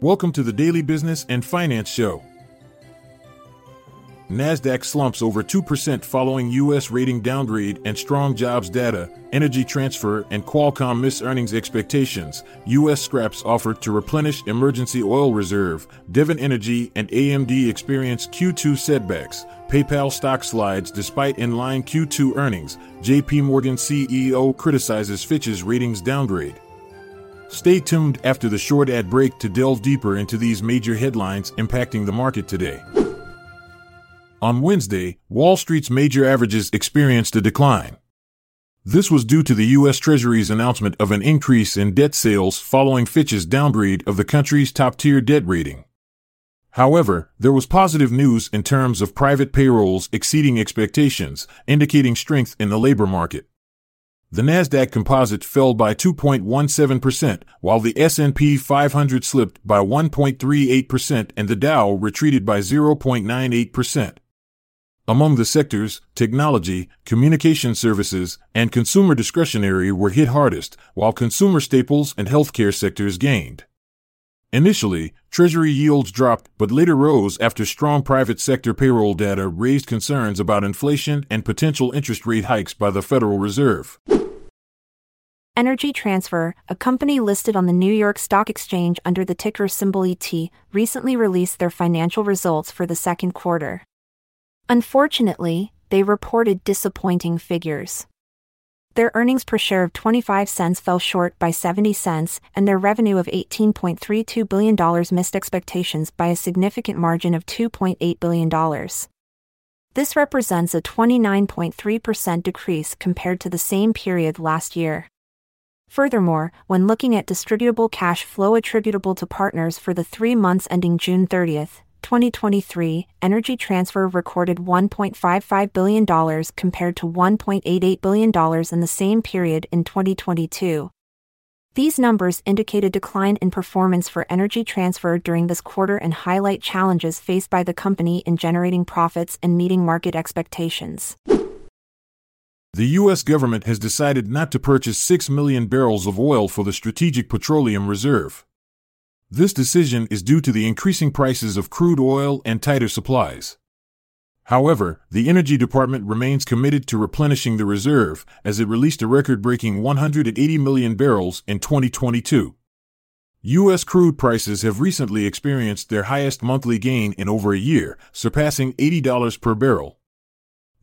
Welcome to the Daily Business and Finance Show. NASDAQ slumps over 2% following U.S. rating downgrade and strong jobs data, energy transfer, and Qualcomm miss earnings expectations. U.S. scraps offered to replenish emergency oil reserve. Devon Energy and AMD experience Q2 setbacks. PayPal stock slides despite in line Q2 earnings. JP Morgan CEO criticizes Fitch's ratings downgrade. Stay tuned after the short ad break to delve deeper into these major headlines impacting the market today. On Wednesday, Wall Street's major averages experienced a decline. This was due to the U.S. Treasury's announcement of an increase in debt sales following Fitch's downgrade of the country's top tier debt rating. However, there was positive news in terms of private payrolls exceeding expectations, indicating strength in the labor market. The Nasdaq Composite fell by 2.17%, while the S&P 500 slipped by 1.38% and the Dow retreated by 0.98%. Among the sectors, technology, communication services, and consumer discretionary were hit hardest, while consumer staples and healthcare sectors gained. Initially, Treasury yields dropped but later rose after strong private sector payroll data raised concerns about inflation and potential interest rate hikes by the Federal Reserve. Energy Transfer, a company listed on the New York Stock Exchange under the ticker symbol ET, recently released their financial results for the second quarter. Unfortunately, they reported disappointing figures. Their earnings per share of 25 cents fell short by 70 cents, and their revenue of $18.32 billion missed expectations by a significant margin of $2.8 billion. This represents a 29.3% decrease compared to the same period last year. Furthermore, when looking at distributable cash flow attributable to partners for the three months ending June 30th, 2023, Energy Transfer recorded $1.55 billion compared to $1.88 billion in the same period in 2022. These numbers indicate a decline in performance for Energy Transfer during this quarter and highlight challenges faced by the company in generating profits and meeting market expectations. The U.S. government has decided not to purchase 6 million barrels of oil for the Strategic Petroleum Reserve. This decision is due to the increasing prices of crude oil and tighter supplies. However, the Energy Department remains committed to replenishing the reserve as it released a record breaking 180 million barrels in 2022. U.S. crude prices have recently experienced their highest monthly gain in over a year, surpassing $80 per barrel.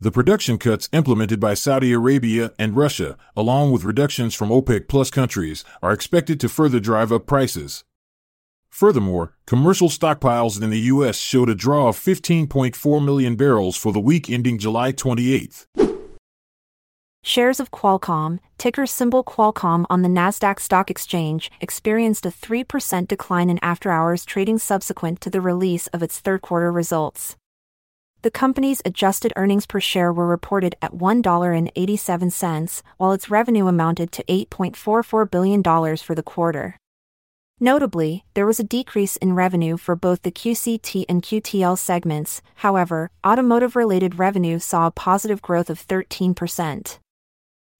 The production cuts implemented by Saudi Arabia and Russia, along with reductions from OPEC Plus countries, are expected to further drive up prices. Furthermore, commercial stockpiles in the U.S. showed a draw of 15.4 million barrels for the week ending July 28. Shares of Qualcomm, ticker symbol Qualcomm on the Nasdaq Stock Exchange, experienced a 3% decline in after-hours trading subsequent to the release of its third-quarter results. The company's adjusted earnings per share were reported at $1.87, while its revenue amounted to $8.44 billion for the quarter. Notably, there was a decrease in revenue for both the QCT and QTL segments, however, automotive related revenue saw a positive growth of 13%.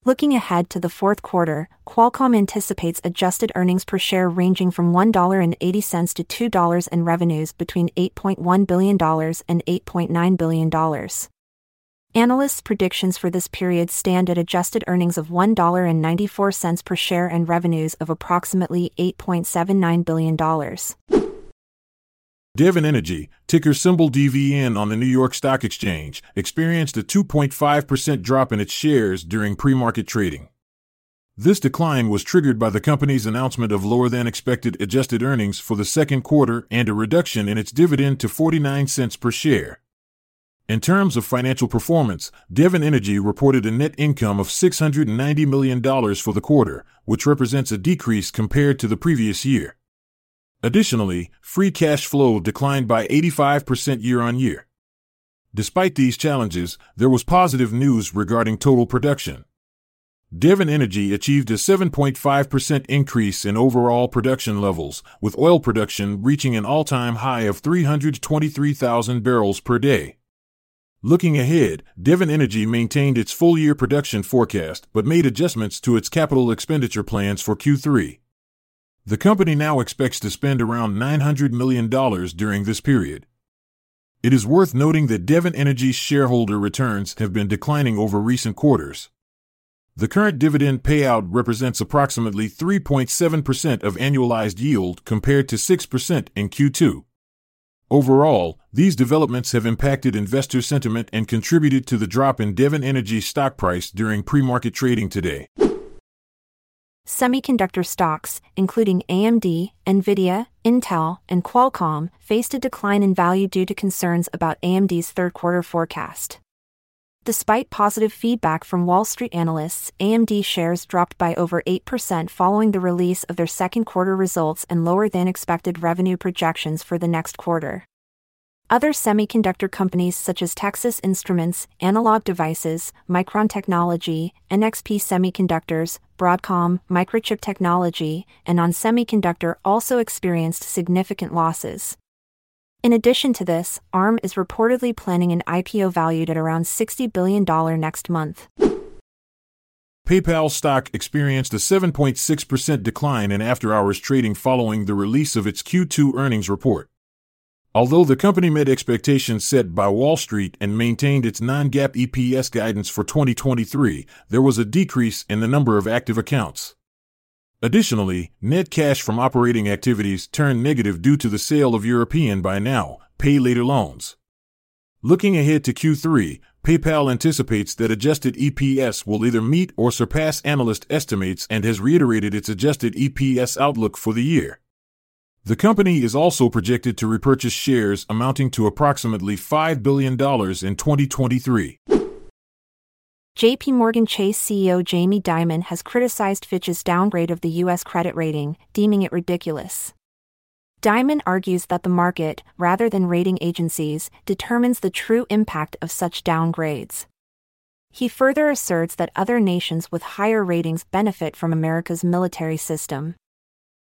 Looking ahead to the fourth quarter, Qualcomm anticipates adjusted earnings per share ranging from $1.80 to $2 and revenues between $8.1 billion and $8.9 billion. Analysts' predictions for this period stand at adjusted earnings of $1.94 per share and revenues of approximately $8.79 billion. Devon Energy, ticker symbol DVN on the New York Stock Exchange, experienced a 2.5% drop in its shares during pre market trading. This decline was triggered by the company's announcement of lower than expected adjusted earnings for the second quarter and a reduction in its dividend to 49 cents per share. In terms of financial performance, Devon Energy reported a net income of $690 million for the quarter, which represents a decrease compared to the previous year. Additionally, free cash flow declined by 85% year on year. Despite these challenges, there was positive news regarding total production. Devon Energy achieved a 7.5% increase in overall production levels, with oil production reaching an all time high of 323,000 barrels per day. Looking ahead, Devon Energy maintained its full year production forecast but made adjustments to its capital expenditure plans for Q3. The company now expects to spend around $900 million during this period. It is worth noting that Devon Energy's shareholder returns have been declining over recent quarters. The current dividend payout represents approximately 3.7% of annualized yield compared to 6% in Q2. Overall, these developments have impacted investor sentiment and contributed to the drop in Devon Energy's stock price during pre market trading today. Semiconductor stocks, including AMD, Nvidia, Intel, and Qualcomm, faced a decline in value due to concerns about AMD's third quarter forecast. Despite positive feedback from Wall Street analysts, AMD shares dropped by over 8% following the release of their second quarter results and lower than expected revenue projections for the next quarter. Other semiconductor companies such as Texas Instruments, Analog Devices, Micron Technology, NXP Semiconductors, Broadcom, Microchip Technology, and ON Semiconductor also experienced significant losses. In addition to this, ARM is reportedly planning an IPO valued at around $60 billion next month. PayPal stock experienced a 7.6% decline in after hours trading following the release of its Q2 earnings report. Although the company met expectations set by Wall Street and maintained its non GAAP EPS guidance for 2023, there was a decrease in the number of active accounts. Additionally, net cash from operating activities turned negative due to the sale of European Buy Now, Pay Later loans. Looking ahead to Q3, PayPal anticipates that adjusted EPS will either meet or surpass analyst estimates and has reiterated its adjusted EPS outlook for the year. The company is also projected to repurchase shares amounting to approximately $5 billion in 2023. JP Morgan Chase CEO Jamie Dimon has criticized Fitch's downgrade of the U.S. credit rating, deeming it ridiculous. Dimon argues that the market, rather than rating agencies, determines the true impact of such downgrades. He further asserts that other nations with higher ratings benefit from America's military system.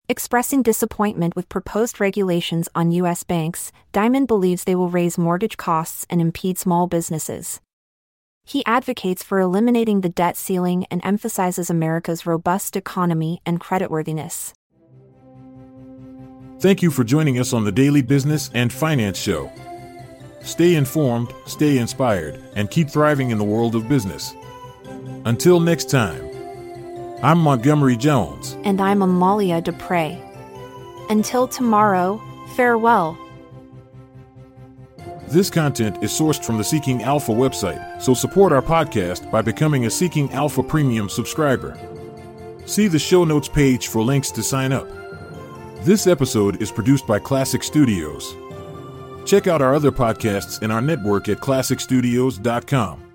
Expressing disappointment with proposed regulations on U.S. banks, Dimon believes they will raise mortgage costs and impede small businesses. He advocates for eliminating the debt ceiling and emphasizes America's robust economy and creditworthiness. Thank you for joining us on the Daily Business and Finance Show. Stay informed, stay inspired, and keep thriving in the world of business. Until next time. I'm Montgomery Jones. And I'm Amalia Dupre. Until tomorrow, farewell. This content is sourced from the Seeking Alpha website, so support our podcast by becoming a Seeking Alpha Premium subscriber. See the show notes page for links to sign up. This episode is produced by Klassic Studios. Check out our other podcasts in our network at klassicstudios.com.